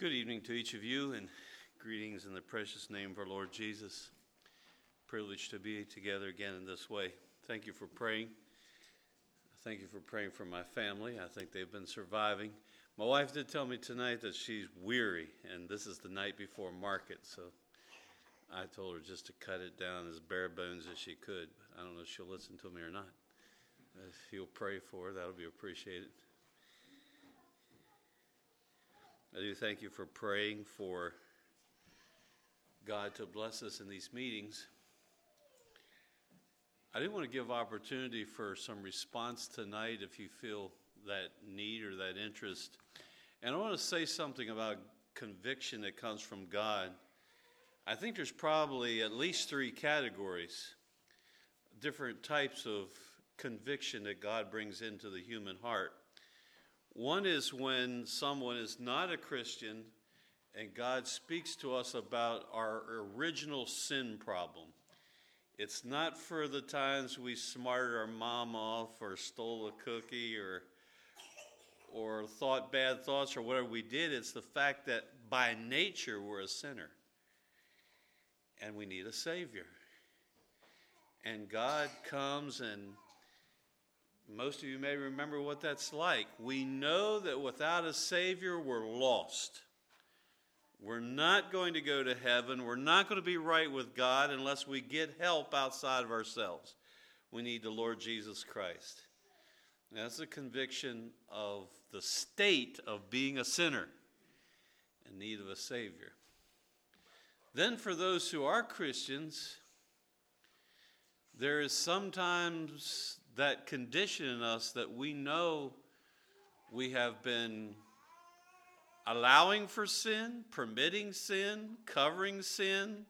Good evening to each of you, and greetings in the precious name of our Lord Jesus. Privileged to be together again in this way. Thank you for praying. Thank you for praying for my family. I think they've been surviving. My wife did tell me tonight that she's weary, and this is the night before market, so I told her just to cut it down as bare bones as she could. I don't know if she'll listen to me or not. If you'll pray for her, that'll be appreciated. I do thank you for praying for God to bless us in these meetings. I do want to give opportunity for some response tonight if you feel that need or that interest. And I want to say something about conviction that comes from God. I think there's probably at least three categories, different types of conviction that God brings into the human heart. One is when someone is not a Christian and God speaks to us about our original sin problem. It's not for the times we smarted our mom off or stole a cookie or or thought bad thoughts or whatever we did. It's the fact that by nature we're a sinner and we need a Savior. And God comes and most of you may remember what that's like. We know that without a Savior, we're lost. We're not going to go to heaven. We're not going to be right with God unless we get help outside of ourselves. We need the Lord Jesus Christ. That's a conviction of the state of being a sinner in need of a Savior. Then, for those who are Christians, there is sometimes that condition in us that we know we have been allowing for sin, permitting sin, covering sin,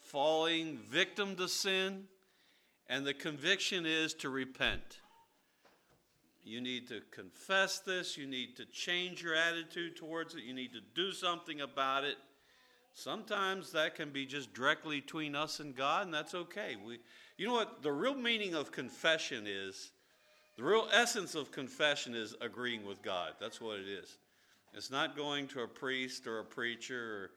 falling victim to sin, and the conviction is to repent. You need to confess this. You need to change your attitude towards it. You need to do something about it. Sometimes that can be just directly between us and God, and that's okay. We, you know what? The real meaning of confession is the real essence of confession is agreeing with God. That's what it is. It's not going to a priest or a preacher.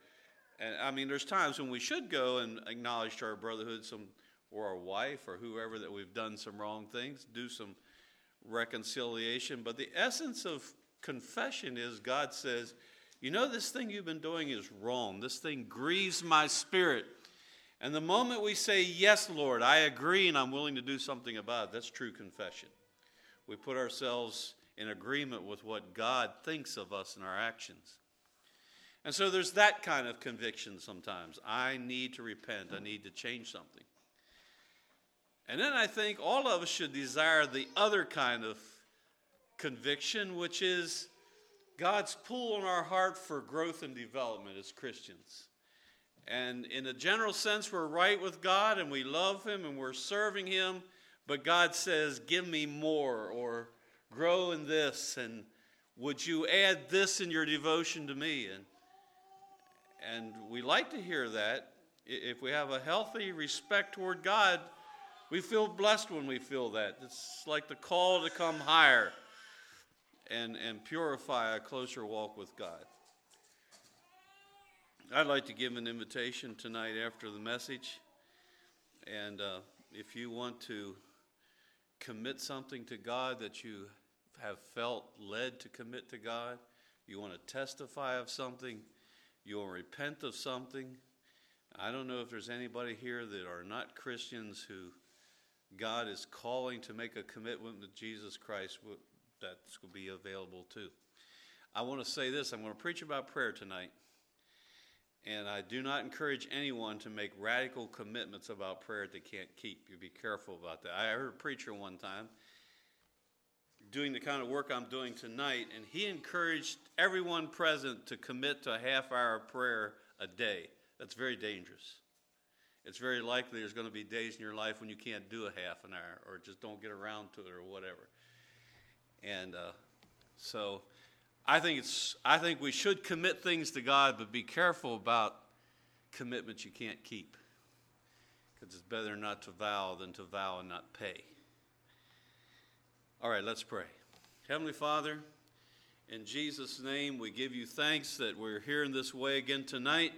Or, and I mean, there's times when we should go and acknowledge to our brotherhood some, or our wife or whoever that we've done some wrong things, do some reconciliation. But the essence of confession is God says, you know, this thing you've been doing is wrong. This thing grieves my spirit. And the moment we say, Yes, Lord, I agree and I'm willing to do something about it, that's true confession. We put ourselves in agreement with what God thinks of us and our actions. And so there's that kind of conviction sometimes. I need to repent, I need to change something. And then I think all of us should desire the other kind of conviction, which is God's pull on our heart for growth and development as Christians. And in a general sense, we're right with God and we love Him and we're serving Him, but God says, Give me more or grow in this and would you add this in your devotion to me? And, and we like to hear that. If we have a healthy respect toward God, we feel blessed when we feel that. It's like the call to come higher and, and purify a closer walk with God. I'd like to give an invitation tonight after the message. And uh, if you want to commit something to God that you have felt led to commit to God, you want to testify of something, you want to repent of something. I don't know if there's anybody here that are not Christians who God is calling to make a commitment with Jesus Christ that's going to be available too. I want to say this I'm going to preach about prayer tonight. And I do not encourage anyone to make radical commitments about prayer they can't keep. You be careful about that. I heard a preacher one time doing the kind of work I'm doing tonight, and he encouraged everyone present to commit to a half hour of prayer a day. That's very dangerous. It's very likely there's going to be days in your life when you can't do a half an hour or just don't get around to it or whatever. And uh, so I think it's I think we should commit things to God, but be careful about commitments you can't keep. Because it's better not to vow than to vow and not pay. All right, let's pray. Heavenly Father, In Jesus' name, we give you thanks that we're here in this way again tonight.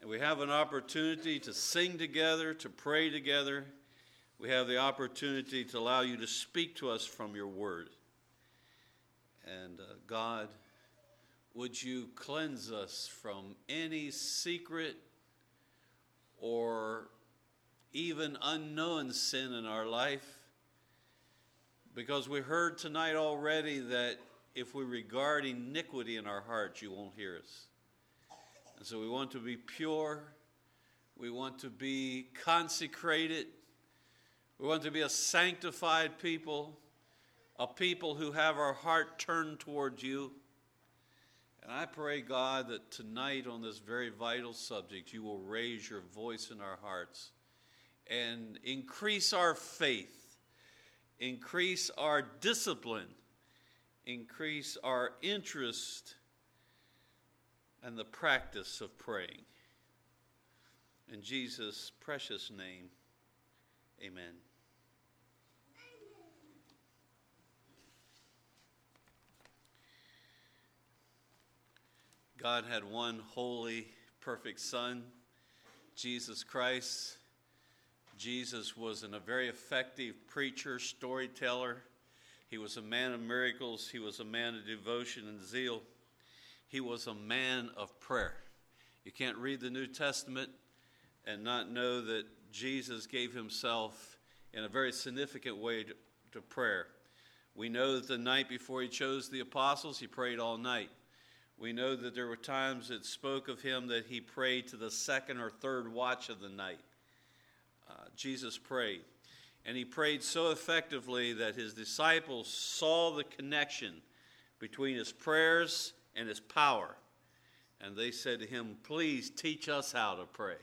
And we have an opportunity to sing together, to pray together. We have the opportunity to allow you to speak to us from your word. And uh, God, would you cleanse us from any secret or even unknown sin in our life? Because we heard tonight already that if we regard iniquity in our hearts, you won't hear us. And so we want to be pure. We want to be consecrated. We want to be a sanctified people, a people who have our heart turned towards you. And I pray, God, that tonight on this very vital subject, you will raise your voice in our hearts and increase our faith, increase our discipline, increase our interest and the practice of praying. In Jesus' precious name, amen. God had one holy, perfect Son, Jesus Christ. Jesus was an, a very effective preacher, storyteller. He was a man of miracles. He was a man of devotion and zeal. He was a man of prayer. You can't read the New Testament and not know that Jesus gave himself in a very significant way to, to prayer. We know that the night before he chose the apostles, he prayed all night. We know that there were times that spoke of him that he prayed to the second or third watch of the night. Uh, Jesus prayed. And he prayed so effectively that his disciples saw the connection between his prayers and his power. And they said to him, Please teach us how to pray.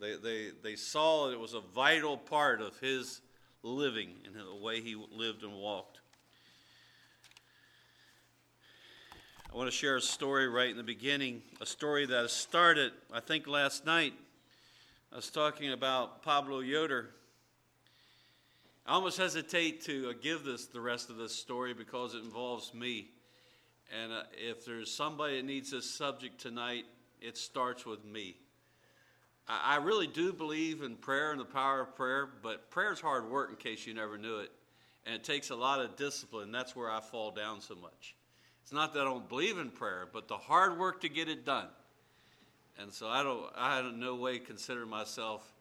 They, they, they saw that it was a vital part of his living and the way he lived and walked. I want to share a story right in the beginning, a story that started, I think, last night. I was talking about Pablo Yoder. I almost hesitate to uh, give this the rest of this story because it involves me. And uh, if there's somebody that needs this subject tonight, it starts with me. I, I really do believe in prayer and the power of prayer, but prayer is hard work in case you never knew it. And it takes a lot of discipline. That's where I fall down so much. It's not that I don't believe in prayer, but the hard work to get it done. And so I don't, I in no way consider myself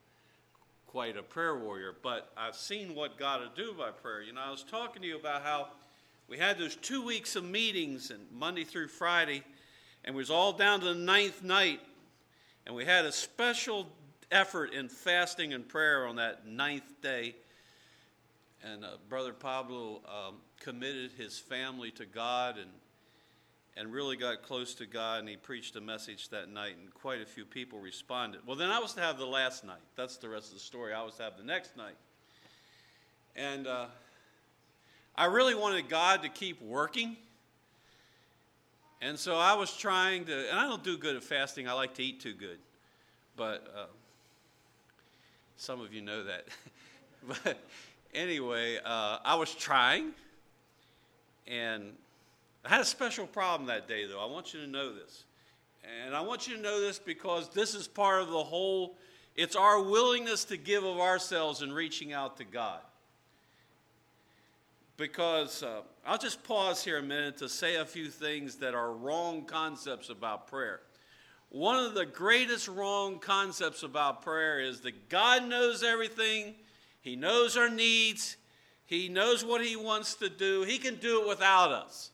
quite a prayer warrior, but I've seen what God will do by prayer. You know, I was talking to you about how we had those two weeks of meetings, and Monday through Friday, and we was all down to the ninth night, and we had a special effort in fasting and prayer on that ninth day. And uh, Brother Pablo um, committed his family to God and and really got close to God, and he preached a message that night, and quite a few people responded. Well, then I was to have the last night. That's the rest of the story. I was to have the next night. And uh, I really wanted God to keep working. And so I was trying to, and I don't do good at fasting. I like to eat too good. But uh, some of you know that. but anyway, uh, I was trying, and I had a special problem that day, though. I want you to know this. And I want you to know this because this is part of the whole, it's our willingness to give of ourselves and reaching out to God. Because uh, I'll just pause here a minute to say a few things that are wrong concepts about prayer. One of the greatest wrong concepts about prayer is that God knows everything, He knows our needs, He knows what He wants to do, He can do it without us.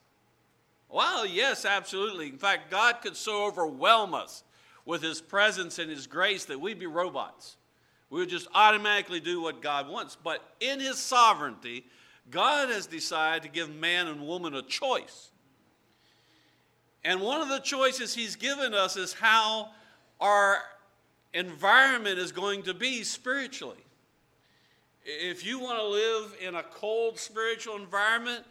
Well, yes, absolutely. In fact, God could so overwhelm us with His presence and His grace that we'd be robots. We would just automatically do what God wants. But in His sovereignty, God has decided to give man and woman a choice. And one of the choices He's given us is how our environment is going to be spiritually. If you want to live in a cold spiritual environment,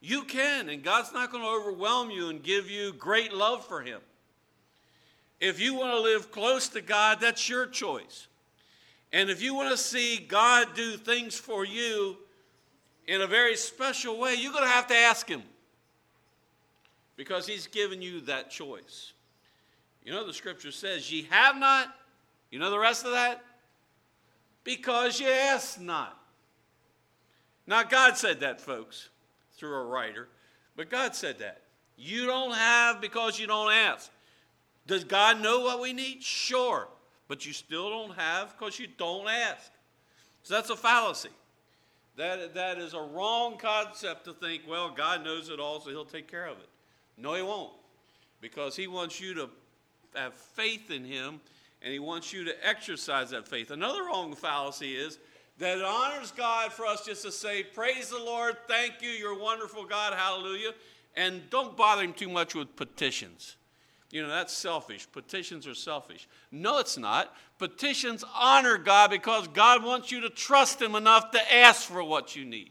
you can, and God's not going to overwhelm you and give you great love for Him. If you want to live close to God, that's your choice. And if you want to see God do things for you in a very special way, you're going to have to ask Him. because He's given you that choice. You know, the scripture says, Ye have not. You know the rest of that? Because ye ask not. Now, God said that, folks, through a writer, but God said that. You don't have because you don't ask. Does God know what we need? Sure. But you still don't have because you don't ask. So that's a fallacy. That, that is a wrong concept to think, well, God knows it all, so he'll take care of it. No, he won't. Because he wants you to have faith in him and he wants you to exercise that faith. Another wrong fallacy is that it honors God for us just to say, Praise the Lord, thank you, you're wonderful, God, hallelujah. And don't bother him too much with petitions. You know, that's selfish. Petitions are selfish. No, it's not. Petitions honor God because God wants you to trust Him enough to ask for what you need.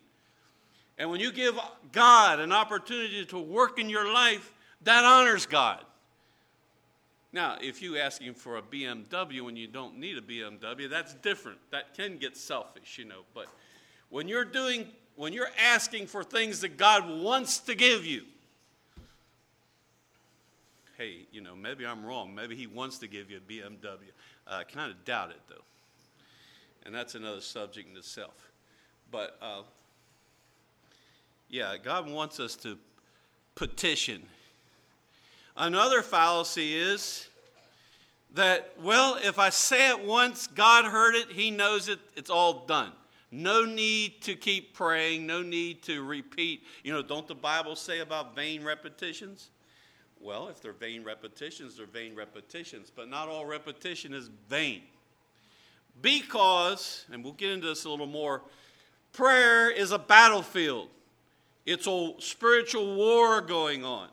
And when you give God an opportunity to work in your life, that honors God. Now, if you ask Him for a BMW when you don't need a BMW, that's different. That can get selfish, you know. But when you're doing, when you're asking for things that God wants to give you, hey, you know, maybe I'm wrong. Maybe he wants to give you a BMW. I uh, kind of doubt it, though. And that's another subject in itself. But uh, yeah, God wants us to petition. Another fallacy is that, well, if I say it once, God heard it, He knows it, it's all done. No need to keep praying, no need to repeat. You know, don't the Bible say about vain repetitions? Well, if they're vain repetitions, they're vain repetitions, but not all repetition is vain. Because, and we'll get into this a little more, prayer is a battlefield. It's a spiritual war going on.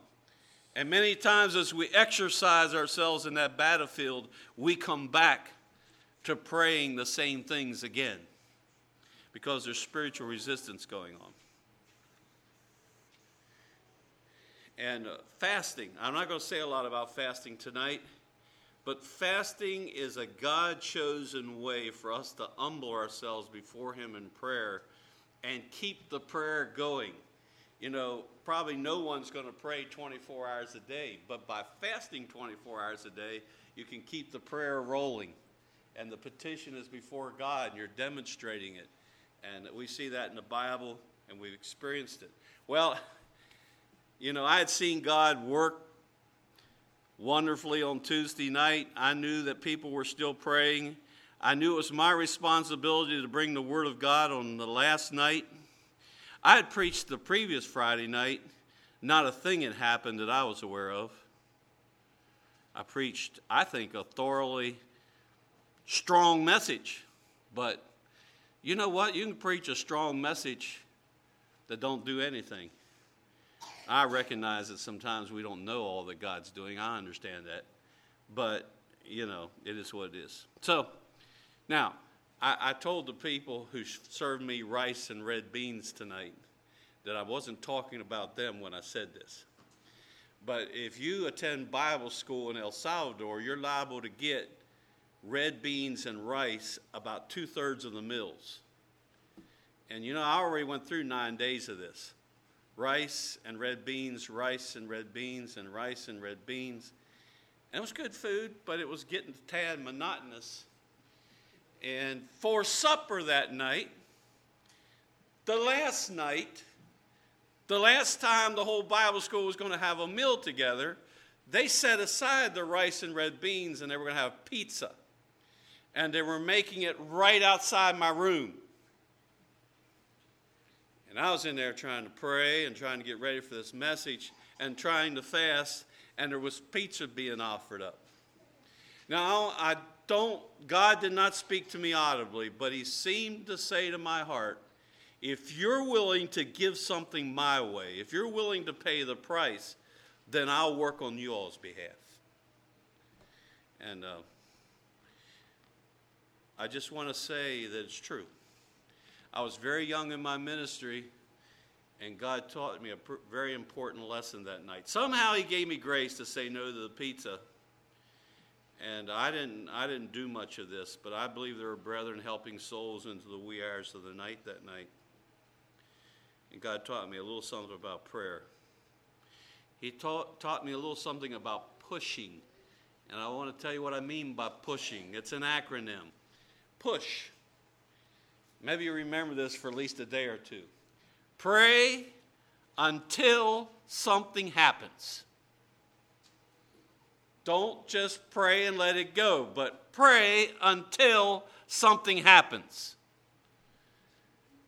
And many times, as we exercise ourselves in that battlefield, we come back to praying the same things again because there's spiritual resistance going on. And uh, fasting, I'm not going to say a lot about fasting tonight, but fasting is a God chosen way for us to humble ourselves before Him in prayer and keep the prayer going. You know, probably no one's going to pray 24 hours a day, but by fasting 24 hours a day, you can keep the prayer rolling. And the petition is before God, and you're demonstrating it. And we see that in the Bible, and we've experienced it. Well, you know, I had seen God work wonderfully on Tuesday night. I knew that people were still praying. I knew it was my responsibility to bring the Word of God on the last night. I had preached the previous Friday night. Not a thing had happened that I was aware of. I preached, I think, a thoroughly strong message. But you know what? You can preach a strong message that don't do anything. I recognize that sometimes we don't know all that God's doing. I understand that. But, you know, it is what it is. So, now, I, I told the people who served me rice and red beans tonight that I wasn't talking about them when I said this. But if you attend Bible school in El Salvador, you're liable to get red beans and rice about two thirds of the meals. And you know, I already went through nine days of this rice and red beans, rice and red beans, and rice and red beans. And it was good food, but it was getting tad monotonous. And for supper that night, the last night, the last time the whole Bible school was going to have a meal together, they set aside the rice and red beans and they were going to have pizza. And they were making it right outside my room. And I was in there trying to pray and trying to get ready for this message and trying to fast, and there was pizza being offered up. Now, I don't, God did not speak to me audibly, but He seemed to say to my heart, if you're willing to give something my way, if you're willing to pay the price, then I'll work on you all's behalf. And uh, I just want to say that it's true. I was very young in my ministry, and God taught me a pr- very important lesson that night. Somehow He gave me grace to say no to the pizza. And I didn't, I didn't do much of this, but I believe there were brethren helping souls into the wee hours of the night that night. And God taught me a little something about prayer. he taught, taught me a little something about pushing. And I want to tell you what I mean by pushing. It's an acronym PUSH. Maybe you remember this for at least a day or two. Pray until something happens. Don't just pray and let it go, but pray until something happens.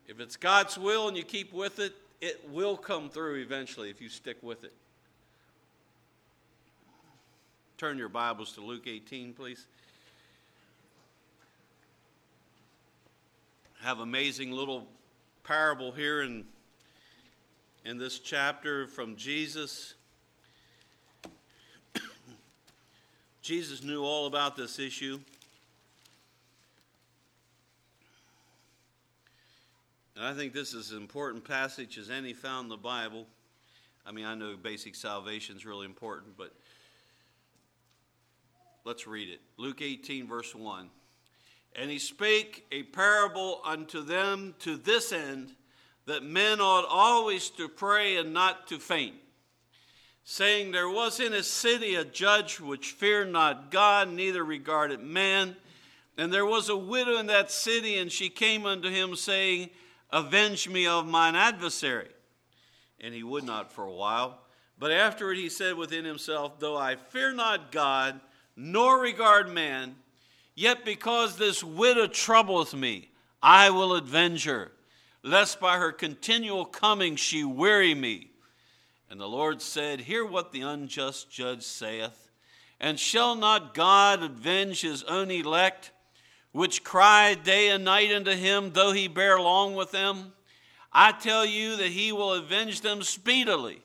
If it's God's will and you keep with it, it will come through eventually if you stick with it. Turn your Bibles to Luke 18, please. Have amazing little parable here in, in this chapter from Jesus. Jesus knew all about this issue. And I think this is an important passage as any found in the Bible. I mean, I know basic salvation is really important, but let's read it. Luke 18, verse 1. And he spake a parable unto them to this end, that men ought always to pray and not to faint saying, There was in a city a judge which feared not God, neither regarded man. And there was a widow in that city, and she came unto him, saying, Avenge me of mine adversary. And he would not for a while. But afterward he said within himself, Though I fear not God, nor regard man, yet because this widow troubleth me, I will avenge her, lest by her continual coming she weary me. And the Lord said, Hear what the unjust judge saith. And shall not God avenge his own elect, which cry day and night unto him, though he bear long with them? I tell you that he will avenge them speedily.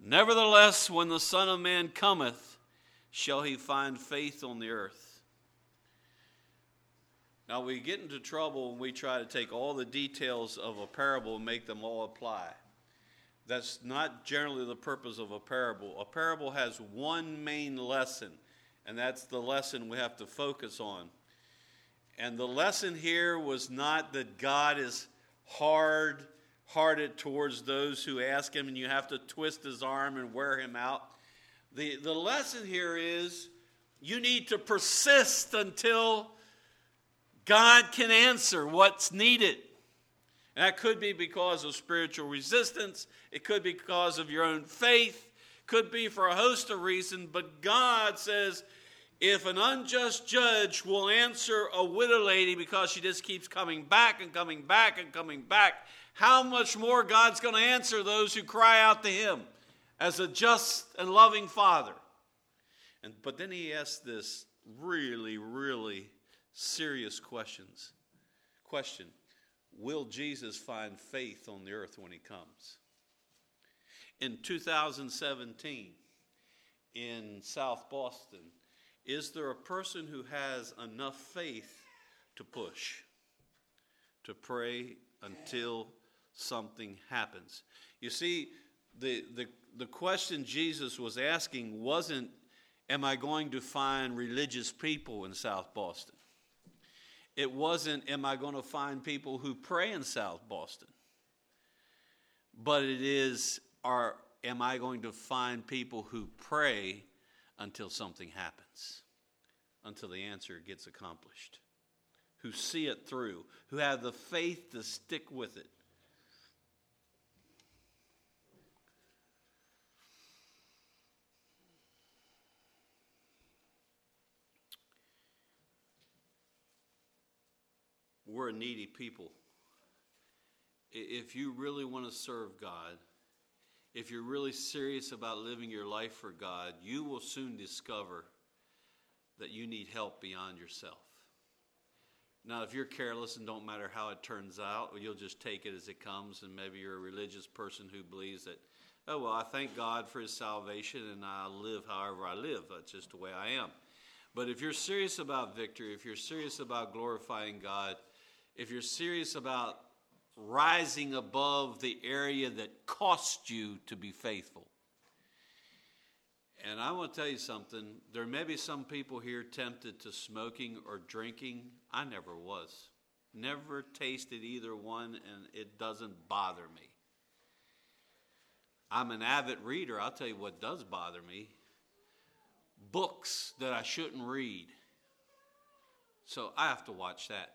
Nevertheless, when the Son of Man cometh, shall he find faith on the earth? Now, we get into trouble when we try to take all the details of a parable and make them all apply. That's not generally the purpose of a parable. A parable has one main lesson, and that's the lesson we have to focus on. And the lesson here was not that God is hard hearted towards those who ask him and you have to twist his arm and wear him out. The, the lesson here is you need to persist until God can answer what's needed. And that could be because of spiritual resistance, it could be because of your own faith, could be for a host of reasons, but God says if an unjust judge will answer a widow lady because she just keeps coming back and coming back and coming back, how much more God's going to answer those who cry out to him as a just and loving father. And but then he asks this really really serious questions. Question Will Jesus find faith on the earth when he comes? In 2017, in South Boston, is there a person who has enough faith to push, to pray until something happens? You see, the, the, the question Jesus was asking wasn't, Am I going to find religious people in South Boston? It wasn't, am I going to find people who pray in South Boston? But it is, are, am I going to find people who pray until something happens, until the answer gets accomplished, who see it through, who have the faith to stick with it? We're a needy people. If you really want to serve God, if you're really serious about living your life for God, you will soon discover that you need help beyond yourself. Now, if you're careless and don't matter how it turns out, you'll just take it as it comes, and maybe you're a religious person who believes that, oh, well, I thank God for his salvation and I live however I live. That's just the way I am. But if you're serious about victory, if you're serious about glorifying God, if you're serious about rising above the area that cost you to be faithful. And I want to tell you something. There may be some people here tempted to smoking or drinking. I never was. Never tasted either one, and it doesn't bother me. I'm an avid reader. I'll tell you what does bother me books that I shouldn't read. So I have to watch that.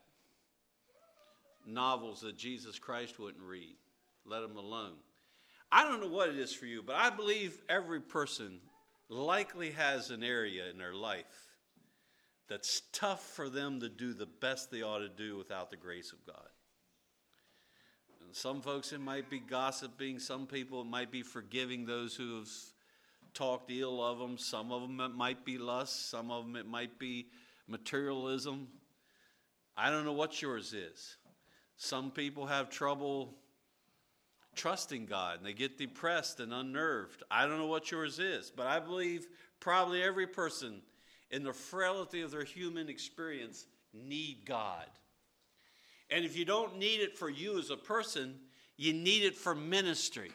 Novels that Jesus Christ wouldn't read. Let them alone. I don't know what it is for you, but I believe every person likely has an area in their life that's tough for them to do the best they ought to do without the grace of God. And some folks, it might be gossiping. Some people, it might be forgiving those who have talked ill of them. Some of them, it might be lust. Some of them, it might be materialism. I don't know what yours is. Some people have trouble trusting God and they get depressed and unnerved. I don't know what yours is, but I believe probably every person in the frailty of their human experience need God. And if you don't need it for you as a person, you need it for ministry.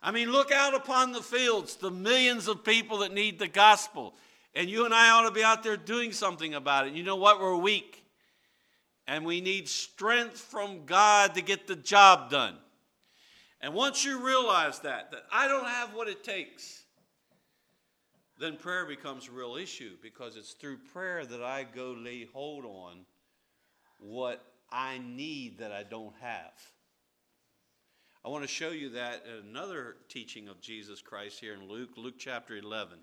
I mean, look out upon the fields, the millions of people that need the gospel. And you and I ought to be out there doing something about it. You know what? We're weak. And we need strength from God to get the job done. And once you realize that, that I don't have what it takes, then prayer becomes a real issue because it's through prayer that I go lay hold on what I need that I don't have. I want to show you that in another teaching of Jesus Christ here in Luke, Luke chapter 11.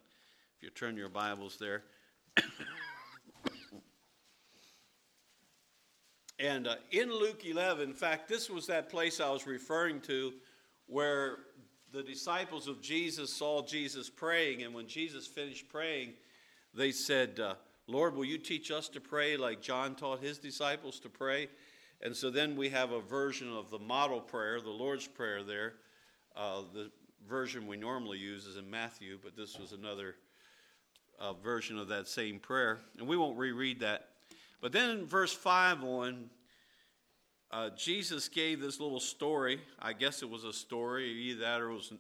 If you turn your Bibles there. and uh, in Luke 11, in fact, this was that place I was referring to where the disciples of Jesus saw Jesus praying, and when Jesus finished praying, they said, uh, Lord, will you teach us to pray like John taught his disciples to pray? And so then we have a version of the model prayer, the Lord's Prayer there. Uh, the version we normally use is in Matthew, but this was another uh, version of that same prayer. And we won't reread that. But then in verse 5 on, uh, Jesus gave this little story. I guess it was a story, either that or it was an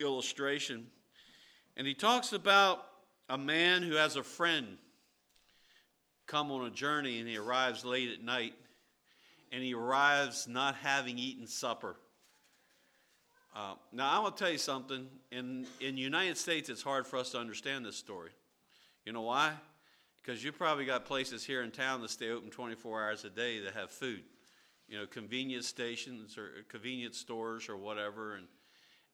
illustration. And he talks about a man who has a friend come on a journey and he arrives late at night and he arrives not having eaten supper. Uh, now, I want to tell you something. In, in the United States, it's hard for us to understand this story. You know why? Because you probably got places here in town that stay open 24 hours a day that have food you know, convenience stations or uh, convenience stores or whatever. And,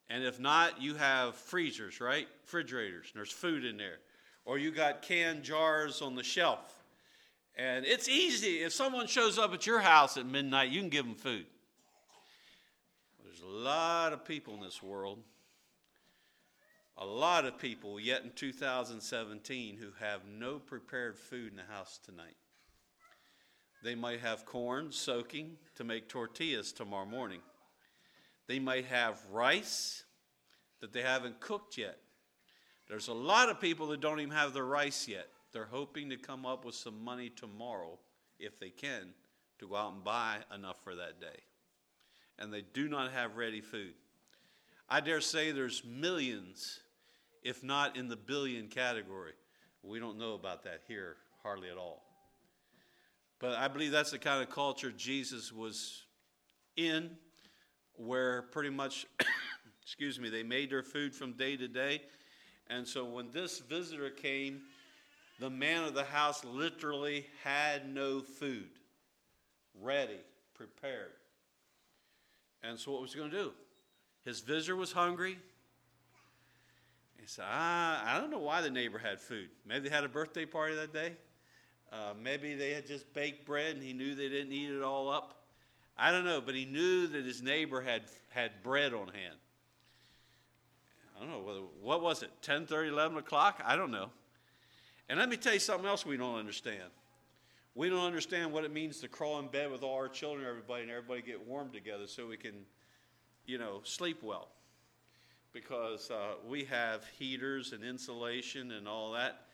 and if not, you have freezers, right? Refrigerators, there's food in there. Or you got canned jars on the shelf. And it's easy. If someone shows up at your house at midnight, you can give them food. There's a lot of people in this world, a lot of people yet in 2017 who have no prepared food in the house tonight. They might have corn soaking to make tortillas tomorrow morning. They might have rice that they haven't cooked yet. There's a lot of people that don't even have the rice yet. They're hoping to come up with some money tomorrow, if they can, to go out and buy enough for that day. And they do not have ready food. I dare say there's millions, if not in the billion category. We don't know about that here hardly at all. But I believe that's the kind of culture Jesus was in, where pretty much, excuse me, they made their food from day to day. And so when this visitor came, the man of the house literally had no food ready, prepared. And so what was he going to do? His visitor was hungry. He said, ah, I don't know why the neighbor had food. Maybe they had a birthday party that day. Uh, maybe they had just baked bread and he knew they didn't eat it all up. I don't know, but he knew that his neighbor had, had bread on hand. I don't know, what was it, 10, 30, 11 o'clock? I don't know. And let me tell you something else we don't understand. We don't understand what it means to crawl in bed with all our children, everybody, and everybody get warm together so we can, you know, sleep well. Because uh, we have heaters and insulation and all that.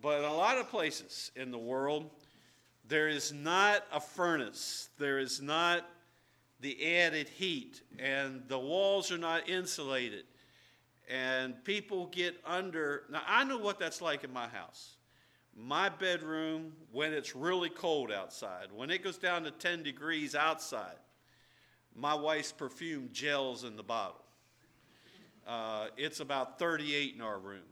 But in a lot of places in the world, there is not a furnace, there is not the added heat, and the walls are not insulated. And people get under. Now, I know what that's like in my house. My bedroom, when it's really cold outside, when it goes down to 10 degrees outside, my wife's perfume gels in the bottle. Uh, it's about 38 in our room.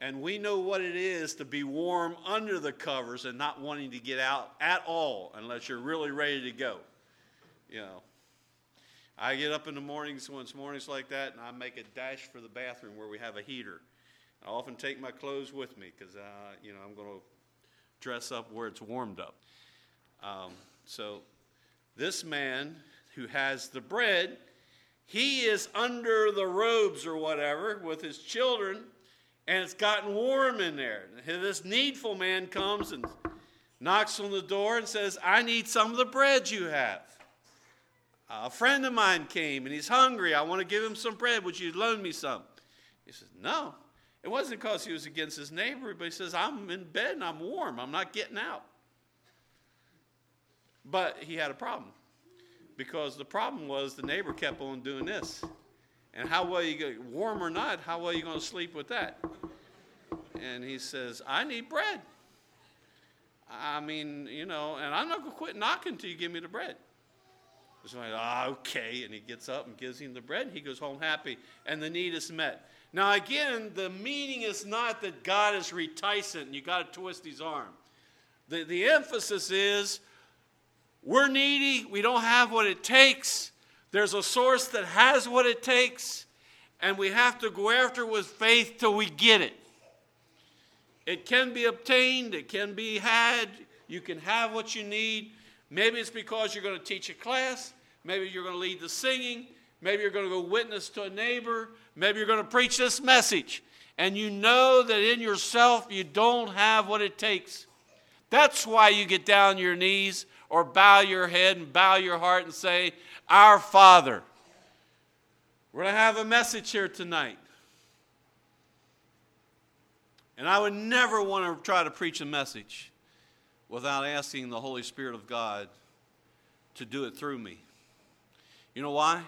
And we know what it is to be warm under the covers and not wanting to get out at all unless you're really ready to go. You know, I get up in the mornings, it's mornings like that, and I make a dash for the bathroom where we have a heater. I often take my clothes with me because, uh, you know, I'm going to dress up where it's warmed up. Um, so this man who has the bread, he is under the robes or whatever with his children, and it's gotten warm in there. And this needful man comes and knocks on the door and says, I need some of the bread you have. A friend of mine came and he's hungry. I want to give him some bread. Would you loan me some? He says, No. It wasn't because he was against his neighbor, but he says, I'm in bed and I'm warm. I'm not getting out. But he had a problem because the problem was the neighbor kept on doing this. And how well you get warm or not, how well you going to sleep with that? And he says, I need bread. I mean, you know, and I'm not going to quit knocking until you give me the bread. So I, ah, okay. And he gets up and gives him the bread, and he goes home happy, and the need is met. Now, again, the meaning is not that God is reticent and you got to twist his arm. The, the emphasis is we're needy, we don't have what it takes. There's a source that has what it takes, and we have to go after with faith till we get it. It can be obtained, it can be had, you can have what you need. Maybe it's because you're going to teach a class, maybe you're going to lead the singing, maybe you're going to go witness to a neighbor, maybe you're going to preach this message, and you know that in yourself you don't have what it takes. That's why you get down on your knees or bow your head and bow your heart and say, Our Father. We're going to have a message here tonight. And I would never want to try to preach a message without asking the Holy Spirit of God to do it through me. You know why?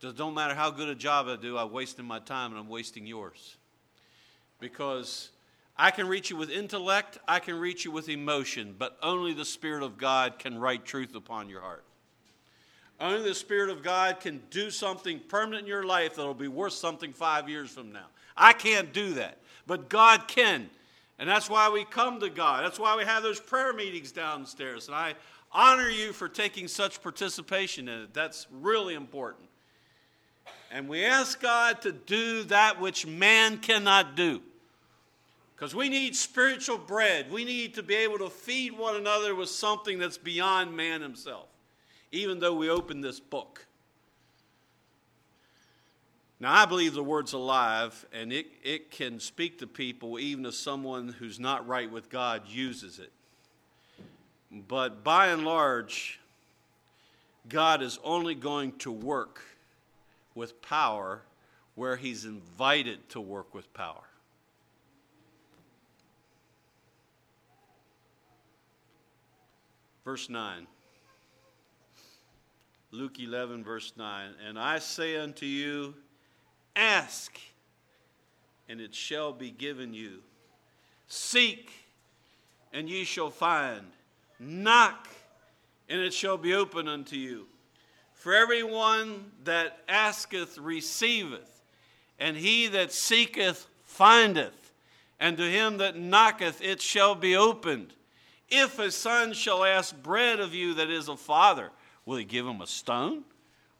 It don't matter how good a job I do, I'm wasting my time and I'm wasting yours. Because I can reach you with intellect, I can reach you with emotion, but only the Spirit of God can write truth upon your heart. Only the Spirit of God can do something permanent in your life that'll be worth something five years from now. I can't do that, but God can. And that's why we come to God. That's why we have those prayer meetings downstairs. And I honor you for taking such participation in it. That's really important. And we ask God to do that which man cannot do. Because we need spiritual bread. We need to be able to feed one another with something that's beyond man himself, even though we open this book. Now, I believe the word's alive and it, it can speak to people, even if someone who's not right with God uses it. But by and large, God is only going to work with power where He's invited to work with power. Verse 9. Luke 11, verse 9. And I say unto you, ask, and it shall be given you. Seek, and ye shall find. Knock, and it shall be open unto you. For everyone that asketh receiveth, and he that seeketh findeth, and to him that knocketh it shall be opened. If a son shall ask bread of you that is a father, will he give him a stone?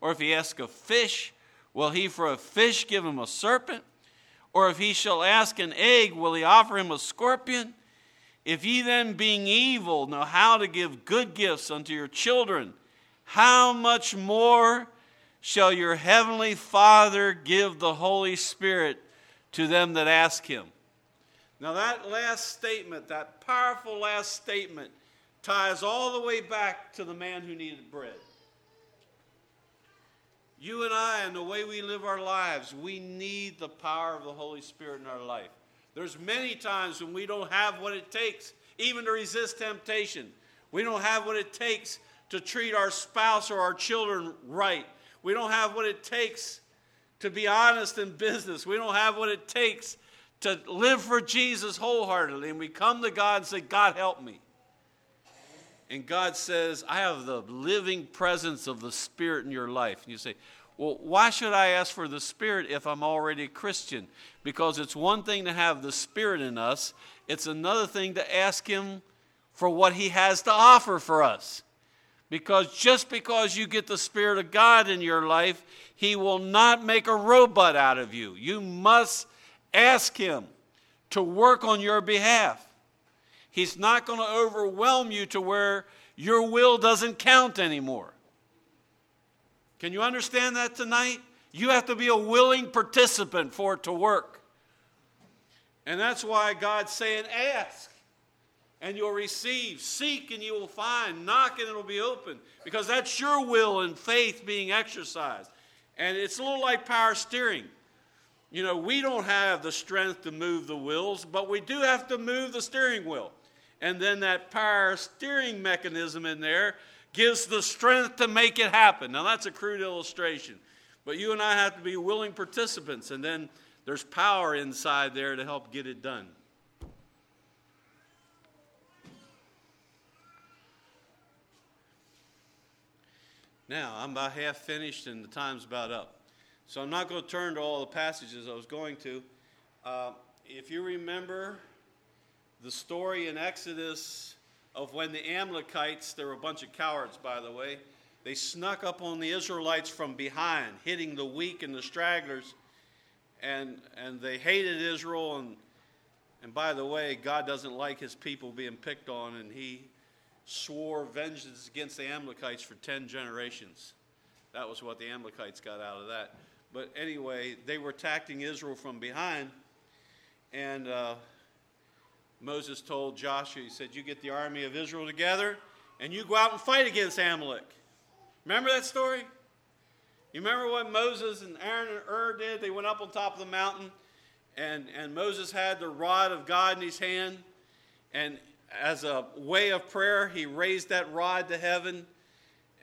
Or if he ask a fish, will he for a fish give him a serpent? Or if he shall ask an egg, will he offer him a scorpion? If ye then, being evil, know how to give good gifts unto your children, how much more shall your heavenly Father give the Holy Spirit to them that ask him? Now, that last statement, that powerful last statement, ties all the way back to the man who needed bread. You and I, and the way we live our lives, we need the power of the Holy Spirit in our life. There's many times when we don't have what it takes, even to resist temptation. We don't have what it takes to treat our spouse or our children right. We don't have what it takes to be honest in business. We don't have what it takes to live for Jesus wholeheartedly. And we come to God and say, God, help me. And God says, I have the living presence of the Spirit in your life. And you say, Well, why should I ask for the Spirit if I'm already a Christian? Because it's one thing to have the Spirit in us, it's another thing to ask Him for what He has to offer for us. Because just because you get the Spirit of God in your life, He will not make a robot out of you. You must ask Him to work on your behalf. He's not going to overwhelm you to where your will doesn't count anymore. Can you understand that tonight? You have to be a willing participant for it to work. And that's why God's saying, ask and you'll receive, seek and you will find, knock and it'll be open. Because that's your will and faith being exercised. And it's a little like power steering. You know, we don't have the strength to move the wheels, but we do have to move the steering wheel. And then that power steering mechanism in there gives the strength to make it happen. Now, that's a crude illustration, but you and I have to be willing participants, and then there's power inside there to help get it done. Now, I'm about half finished and the time's about up. So I'm not going to turn to all the passages I was going to. Uh, if you remember the story in Exodus of when the Amalekites, they were a bunch of cowards, by the way, they snuck up on the Israelites from behind, hitting the weak and the stragglers, and, and they hated Israel. And, and by the way, God doesn't like his people being picked on, and he swore vengeance against the Amalekites for 10 generations. That was what the Amalekites got out of that. But anyway, they were attacking Israel from behind, and uh, Moses told Joshua, he said, You get the army of Israel together and you go out and fight against Amalek. Remember that story? You remember what Moses and Aaron and Hur did? They went up on top of the mountain, and, and Moses had the rod of God in his hand. And as a way of prayer, he raised that rod to heaven.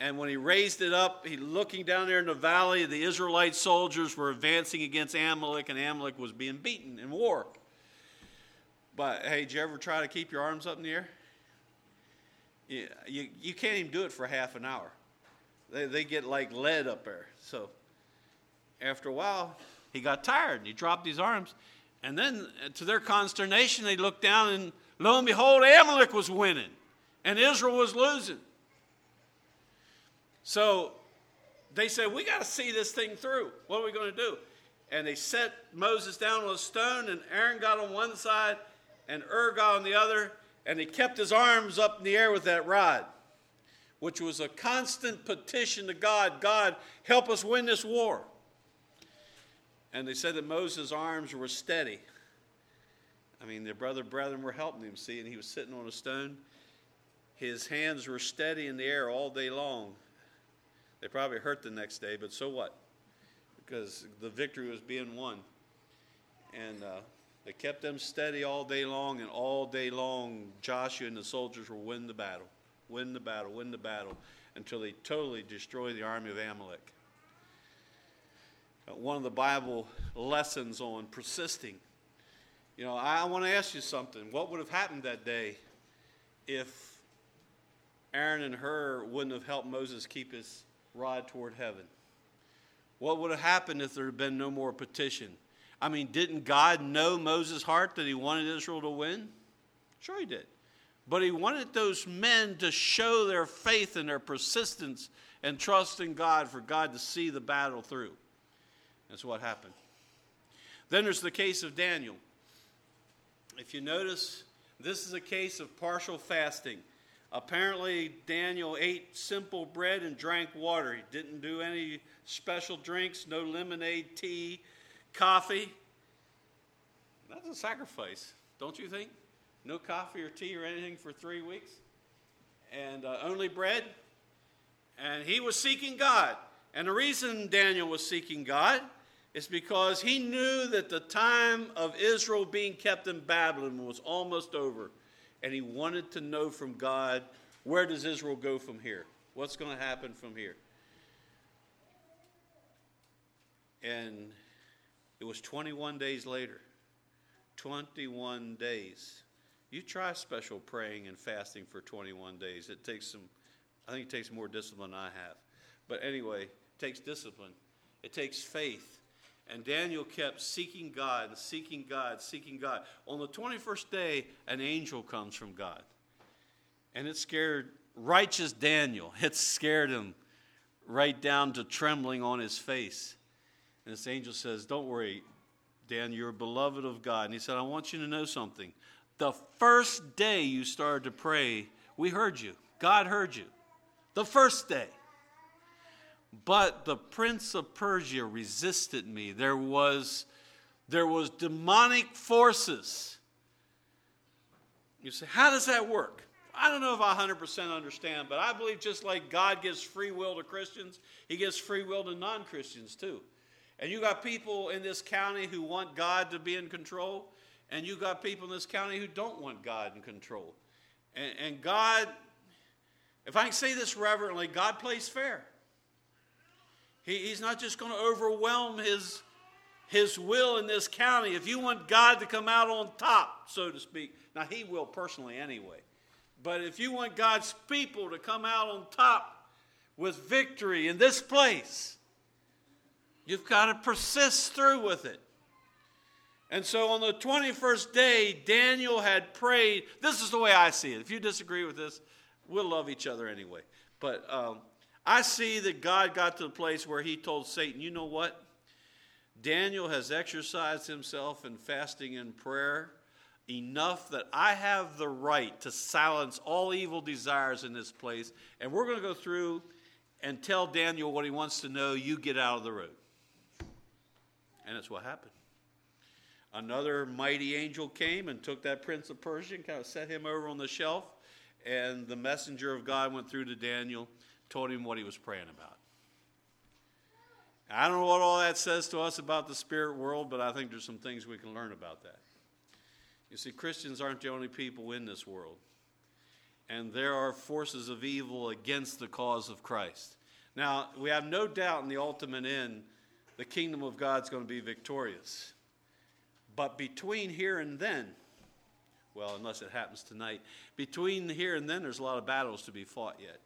And when he raised it up, he looking down there in the valley, the Israelite soldiers were advancing against Amalek, and Amalek was being beaten in war. But hey, did you ever try to keep your arms up in the air? You, you, you can't even do it for half an hour. They, they get like lead up there. So after a while, he got tired and he dropped his arms. And then, uh, to their consternation, they looked down and lo and behold, Amalek was winning and Israel was losing. So they said, We got to see this thing through. What are we going to do? And they set Moses down on a stone, and Aaron got on one side, and Hur got on the other, and he kept his arms up in the air with that rod, which was a constant petition to God God, help us win this war. And they said that Moses' arms were steady. I mean, their brother brethren were helping him, see, and he was sitting on a stone. His hands were steady in the air all day long. They probably hurt the next day, but so what? Because the victory was being won. And uh, they kept them steady all day long, and all day long, Joshua and the soldiers will win the battle, win the battle, win the battle, until they totally destroy the army of Amalek. Uh, one of the Bible lessons on persisting. You know, I want to ask you something. What would have happened that day if Aaron and Hur wouldn't have helped Moses keep his rod toward heaven? What would have happened if there had been no more petition? I mean, didn't God know Moses' heart that he wanted Israel to win? Sure, he did. But he wanted those men to show their faith and their persistence and trust in God for God to see the battle through. That's what happened. Then there's the case of Daniel. If you notice, this is a case of partial fasting. Apparently, Daniel ate simple bread and drank water. He didn't do any special drinks, no lemonade, tea, coffee. That's a sacrifice, don't you think? No coffee or tea or anything for three weeks, and uh, only bread. And he was seeking God. And the reason Daniel was seeking God is because he knew that the time of Israel being kept in Babylon was almost over. And he wanted to know from God where does Israel go from here? What's going to happen from here? And it was 21 days later. 21 days. You try special praying and fasting for 21 days. It takes some, I think it takes more discipline than I have. But anyway, it takes discipline. It takes faith. And Daniel kept seeking God and seeking God, seeking God. On the 21st day, an angel comes from God. And it scared righteous Daniel. It scared him right down to trembling on his face. And this angel says, Don't worry, Dan, you're beloved of God. And he said, I want you to know something. The first day you started to pray, we heard you. God heard you. The first day. But the prince of Persia resisted me. There was, there was demonic forces. You say, how does that work? I don't know if I 100% understand, but I believe just like God gives free will to Christians, He gives free will to non Christians too. And you got people in this county who want God to be in control, and you got people in this county who don't want God in control. And, and God, if I can say this reverently, God plays fair. He, he's not just going to overwhelm his, his will in this county. If you want God to come out on top, so to speak, now He will personally anyway. But if you want God's people to come out on top with victory in this place, you've got to persist through with it. And so on the 21st day, Daniel had prayed. This is the way I see it. If you disagree with this, we'll love each other anyway. But um, I see that God got to the place where he told Satan, you know what? Daniel has exercised himself in fasting and prayer enough that I have the right to silence all evil desires in this place. And we're going to go through and tell Daniel what he wants to know. You get out of the road. And that's what happened. Another mighty angel came and took that prince of Persia and kind of set him over on the shelf. And the messenger of God went through to Daniel, told him what he was praying about. I don't know what all that says to us about the spirit world, but I think there's some things we can learn about that. You see, Christians aren't the only people in this world. And there are forces of evil against the cause of Christ. Now, we have no doubt in the ultimate end, the kingdom of God's going to be victorious. But between here and then, well, unless it happens tonight, between here and then, there's a lot of battles to be fought yet.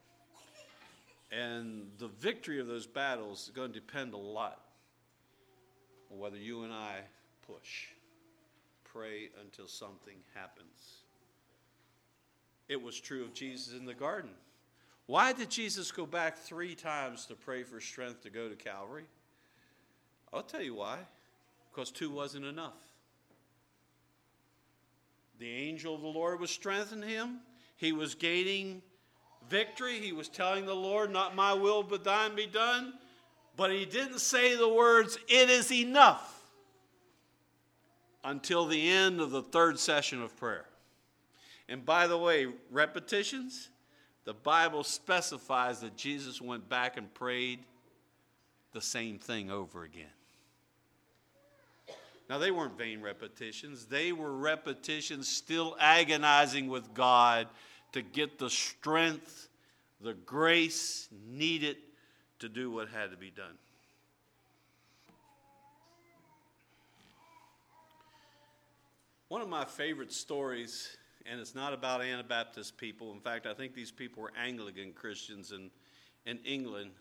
And the victory of those battles is going to depend a lot on whether you and I push pray until something happens. It was true of Jesus in the garden. Why did Jesus go back three times to pray for strength to go to Calvary? I'll tell you why. Because two wasn't enough. The angel of the Lord was strengthening him. He was gaining victory. He was telling the Lord, Not my will, but thine be done. But he didn't say the words, It is enough until the end of the third session of prayer. And by the way, repetitions, the Bible specifies that Jesus went back and prayed the same thing over again. Now, they weren't vain repetitions, they were repetitions still agonizing with God to get the strength, the grace needed to do what had to be done. One of my favorite stories, and it's not about Anabaptist people. In fact, I think these people were Anglican Christians in, in England.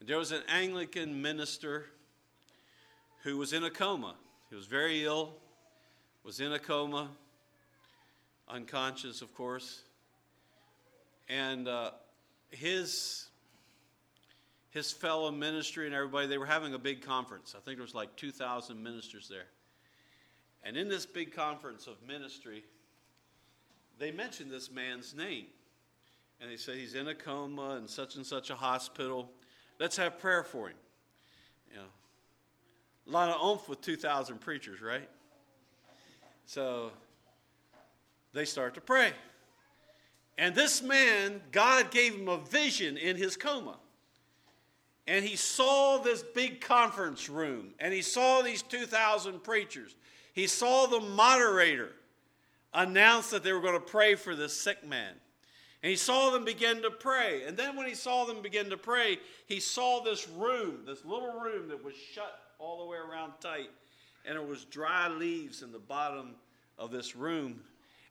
There was an Anglican minister who was in a coma. He was very ill, was in a coma, unconscious, of course. And uh, his, his fellow ministry and everybody, they were having a big conference. I think there was like 2,000 ministers there. And in this big conference of ministry, they mentioned this man's name. And they said he's in a coma in such and such a hospital. Let's have prayer for him. You know, a lot of oomph with 2,000 preachers, right? So they start to pray. And this man, God gave him a vision in his coma. And he saw this big conference room, and he saw these 2,000 preachers he saw the moderator announce that they were going to pray for this sick man. And he saw them begin to pray. And then when he saw them begin to pray, he saw this room, this little room that was shut all the way around tight. And there was dry leaves in the bottom of this room.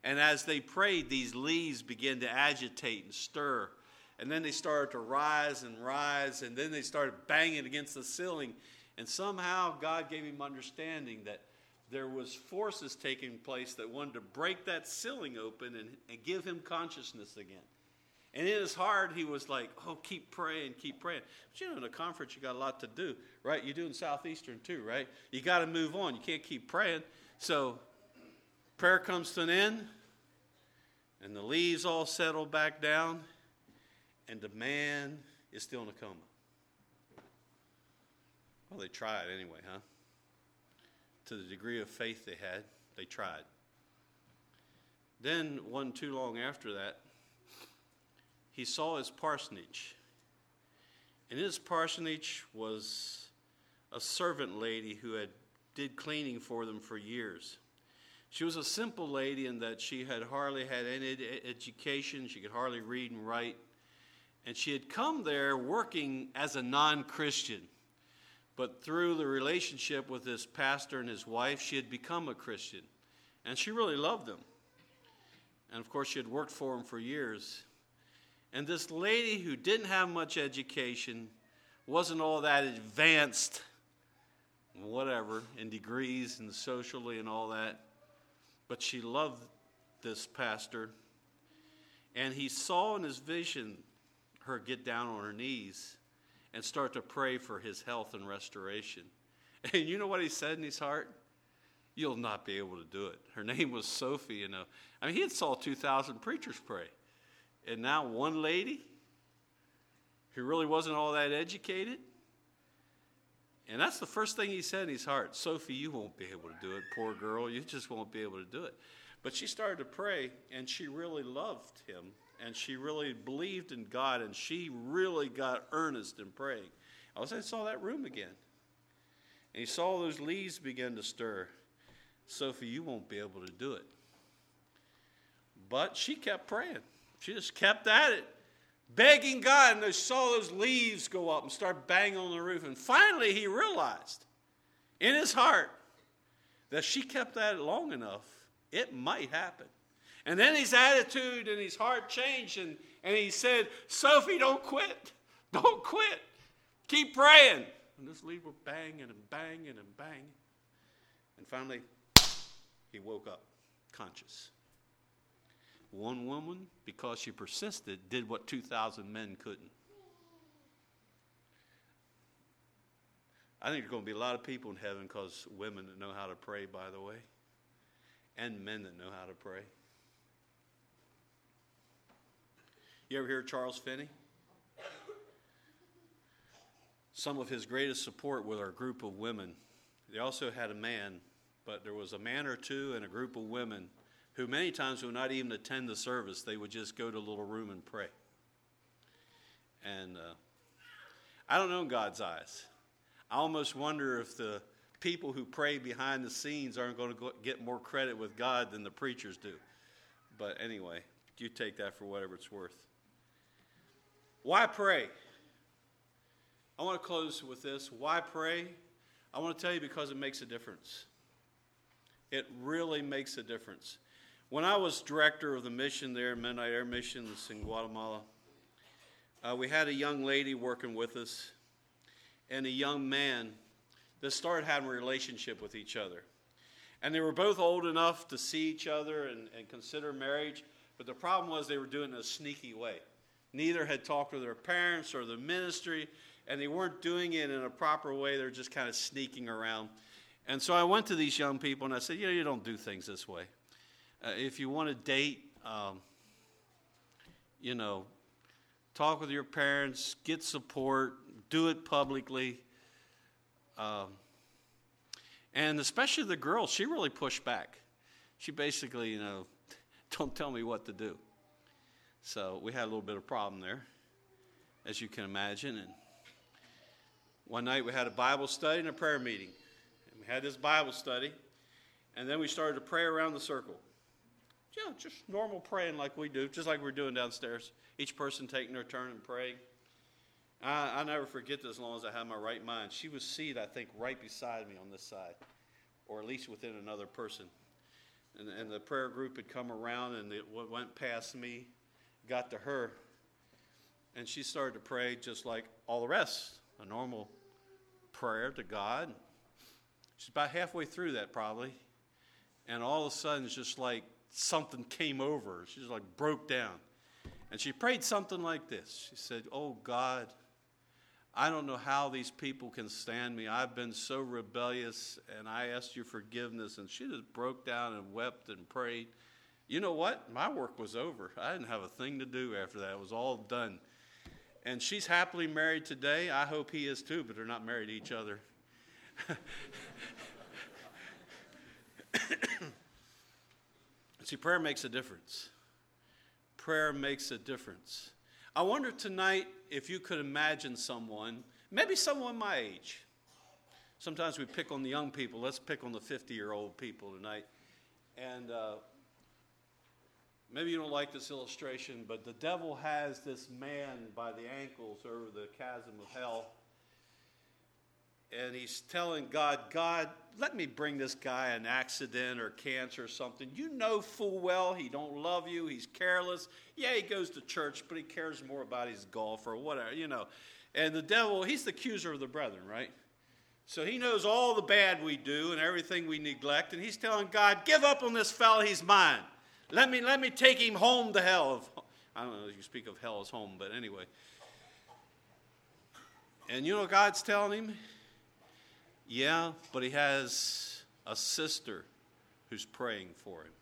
And as they prayed, these leaves began to agitate and stir And then they started to rise and rise, and then they started banging against the ceiling. And somehow God gave him understanding that there was forces taking place that wanted to break that ceiling open and, and give him consciousness again. And in his heart, he was like, oh, keep praying, keep praying. But you know, in a conference, you got a lot to do, right? You're doing Southeastern too, right? You got to move on. You can't keep praying. So prayer comes to an end, and the leaves all settle back down, and the man is still in a coma. Well, they tried anyway, huh? To the degree of faith they had, they tried. Then, one too long after that, he saw his parsonage. And his parsonage was a servant lady who had did cleaning for them for years. She was a simple lady in that she had hardly had any education, she could hardly read and write. And she had come there working as a non Christian. But through the relationship with this pastor and his wife, she had become a Christian. And she really loved them. And of course, she had worked for him for years. And this lady who didn't have much education, wasn't all that advanced, whatever, in degrees and socially and all that, but she loved this pastor. And he saw in his vision her get down on her knees and start to pray for his health and restoration. And you know what he said in his heart? You'll not be able to do it. Her name was Sophie, you know. I mean, he had saw 2,000 preachers pray. And now one lady who really wasn't all that educated. And that's the first thing he said in his heart Sophie, you won't be able to do it, poor girl. You just won't be able to do it. But she started to pray, and she really loved him and she really believed in God, and she really got earnest in praying. All of a sudden, saw that room again. And he saw those leaves begin to stir. Sophie, you won't be able to do it. But she kept praying. She just kept at it, begging God, and they saw those leaves go up and start banging on the roof. And finally, he realized in his heart that she kept at it long enough, it might happen. And then his attitude and his heart changed, and, and he said, Sophie, don't quit. Don't quit. Keep praying. And this lead were banging and banging and banging. And finally, he woke up conscious. One woman, because she persisted, did what 2,000 men couldn't. I think there's going to be a lot of people in heaven because women that know how to pray, by the way, and men that know how to pray. You ever hear Charles Finney? Some of his greatest support with our group of women. They also had a man, but there was a man or two and a group of women who many times would not even attend the service. They would just go to a little room and pray. And uh, I don't know in God's eyes. I almost wonder if the people who pray behind the scenes aren't going to get more credit with God than the preachers do. But anyway, you take that for whatever it's worth. Why pray? I want to close with this. Why pray? I want to tell you because it makes a difference. It really makes a difference. When I was director of the mission there, Mennonite Air Missions in Guatemala, uh, we had a young lady working with us and a young man that started having a relationship with each other. And they were both old enough to see each other and, and consider marriage, but the problem was they were doing it in a sneaky way. Neither had talked with their parents or the ministry, and they weren't doing it in a proper way. They're just kind of sneaking around. And so I went to these young people and I said, You know, you don't do things this way. Uh, if you want to date, um, you know, talk with your parents, get support, do it publicly. Um, and especially the girl, she really pushed back. She basically, you know, don't tell me what to do. So we had a little bit of problem there, as you can imagine. And one night we had a Bible study and a prayer meeting. And we had this Bible study, and then we started to pray around the circle. Yeah, just normal praying like we do, just like we're doing downstairs. Each person taking their turn and praying. I, I never forget this as long as I have my right mind. She was seated, I think, right beside me on this side, or at least within another person. And, and the prayer group had come around and it went past me got to her. And she started to pray just like all the rest, a normal prayer to God. She's about halfway through that, probably. And all of a sudden, it's just like something came over. She just like broke down. And she prayed something like this She said, Oh God, I don't know how these people can stand me. I've been so rebellious, and I asked you forgiveness. And she just broke down and wept and prayed. You know what? My work was over. I didn't have a thing to do after that. It was all done. And she's happily married today. I hope he is too, but they're not married to each other. See, prayer makes a difference. Prayer makes a difference. I wonder tonight if you could imagine someone, maybe someone my age. Sometimes we pick on the young people. Let's pick on the 50 year old people tonight. And uh, maybe you don't like this illustration, but the devil has this man by the ankles over the chasm of hell and he's telling God, God, let me bring this guy an accident or cancer or something. You know full well he don't love you. He's careless. Yeah, he goes to church, but he cares more about his golf or whatever, you know. And the devil, he's the accuser of the brethren, right? So he knows all the bad we do and everything we neglect, and he's telling God, give up on this fellow, he's mine. Let me, let me take him home to hell. I don't know if you speak of hell as home, but anyway. And you know what God's telling him? Yeah, but he has a sister who's praying for him.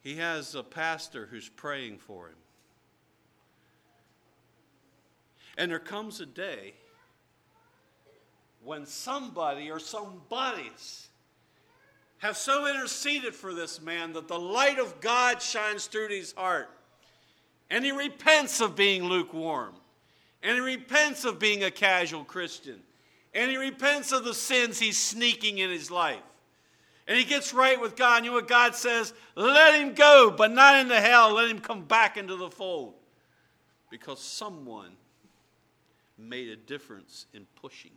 He has a pastor who's praying for him. And there comes a day when somebody or some bodies have so interceded for this man that the light of God shines through his heart. And he repents of being lukewarm. And he repents of being a casual Christian and he repents of the sins he's sneaking in his life. And he gets right with God. And you know what God says? Let him go, but not into hell. Let him come back into the fold. Because someone made a difference in pushing.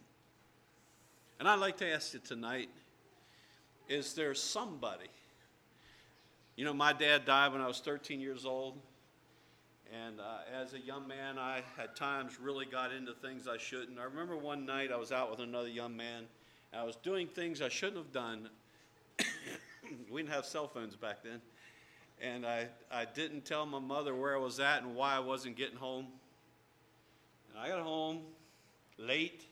And I'd like to ask you tonight is there somebody? You know, my dad died when I was 13 years old. And uh, as a young man, I at times really got into things I shouldn't. I remember one night I was out with another young man, and I was doing things I shouldn't have done. we didn't have cell phones back then. And I, I didn't tell my mother where I was at and why I wasn't getting home. And I got home late.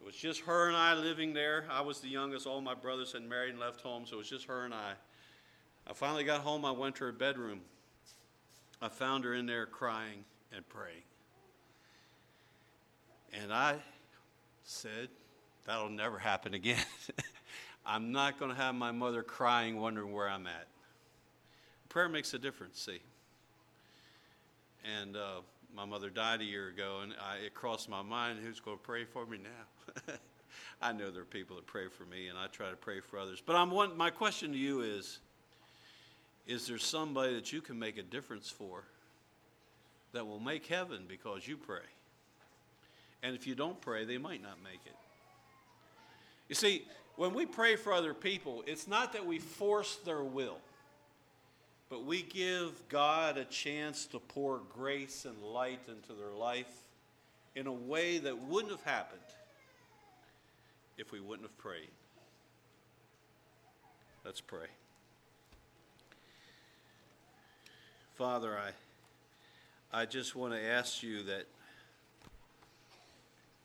It was just her and I living there. I was the youngest. All my brothers had married and left home, so it was just her and I. I finally got home. I went to her bedroom. I found her in there crying and praying. And I said, That'll never happen again. I'm not going to have my mother crying, wondering where I'm at. Prayer makes a difference, see. And uh, my mother died a year ago, and I, it crossed my mind who's going to pray for me now? I know there are people that pray for me, and I try to pray for others. But I'm one, my question to you is is there somebody that you can make a difference for that will make heaven because you pray? And if you don't pray, they might not make it. You see, when we pray for other people, it's not that we force their will, but we give God a chance to pour grace and light into their life in a way that wouldn't have happened if we wouldn't have prayed. Let's pray. Father, I, I just want to ask you that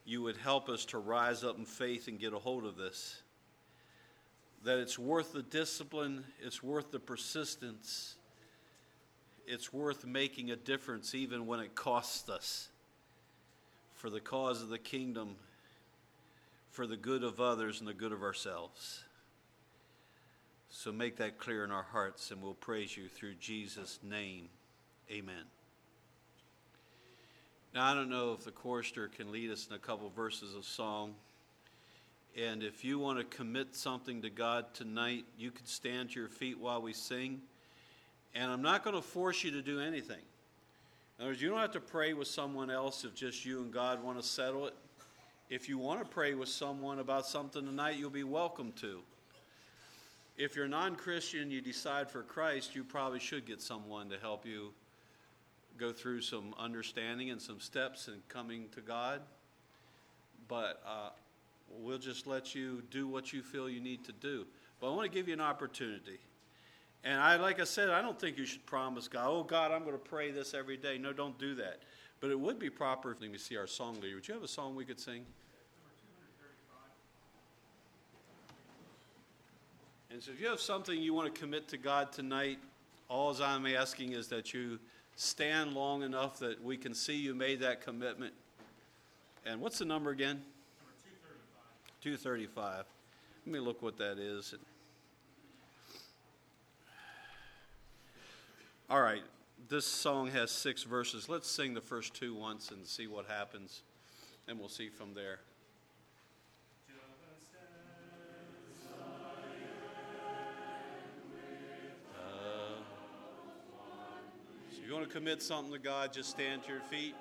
you would help us to rise up in faith and get a hold of this. That it's worth the discipline, it's worth the persistence, it's worth making a difference even when it costs us for the cause of the kingdom, for the good of others and the good of ourselves. So make that clear in our hearts, and we'll praise you through Jesus' name. Amen. Now, I don't know if the chorister can lead us in a couple verses of song. And if you want to commit something to God tonight, you can stand to your feet while we sing. And I'm not going to force you to do anything. In other words, you don't have to pray with someone else if just you and God want to settle it. If you want to pray with someone about something tonight, you'll be welcome to if you're non Christian, you decide for Christ, you probably should get someone to help you go through some understanding and some steps in coming to God. But uh, we'll just let you do what you feel you need to do. But I want to give you an opportunity. And I, like I said, I don't think you should promise God, oh God, I'm going to pray this every day. No, don't do that. But it would be proper. Let me see our song leader. Would you have a song we could sing? And so if you have something you want to commit to God tonight, all I'm asking is that you stand long enough that we can see you made that commitment. And what's the number again? 235. 235. Let me look what that is. All right, this song has six verses. Let's sing the first two once and see what happens, and we'll see from there. So you want to commit something to God, just stand to your feet.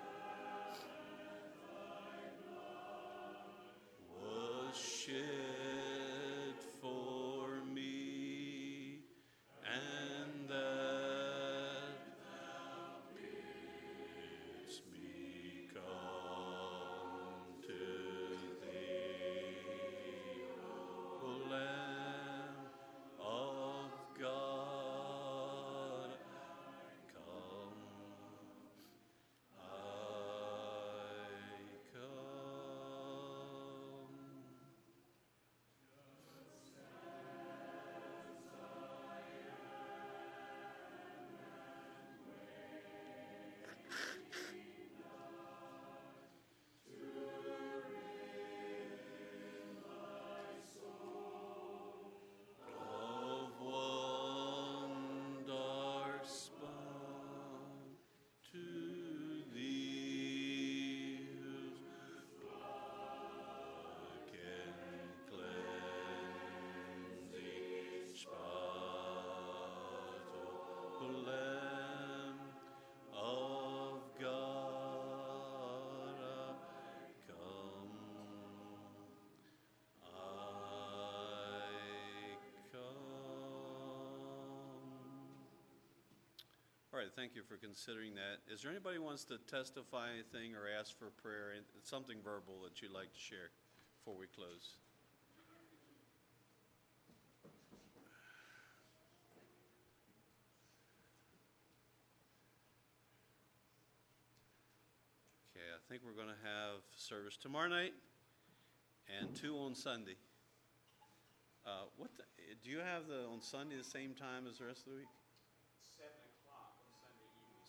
All right, thank you for considering that. Is there anybody who wants to testify anything or ask for prayer, something verbal that you'd like to share before we close? Okay, I think we're going to have service tomorrow night and two on Sunday. Uh, what the, do you have the on Sunday the same time as the rest of the week?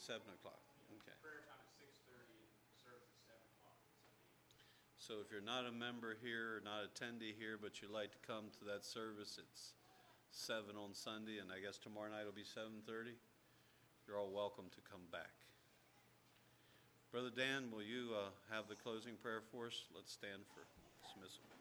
Seven o'clock, okay. Prayer time at six thirty, service at seven o'clock. So if you're not a member here, or not attendee here, but you'd like to come to that service, it's seven on Sunday, and I guess tomorrow night will be seven thirty. You're all welcome to come back. Brother Dan, will you uh, have the closing prayer for us? Let's stand for dismissal.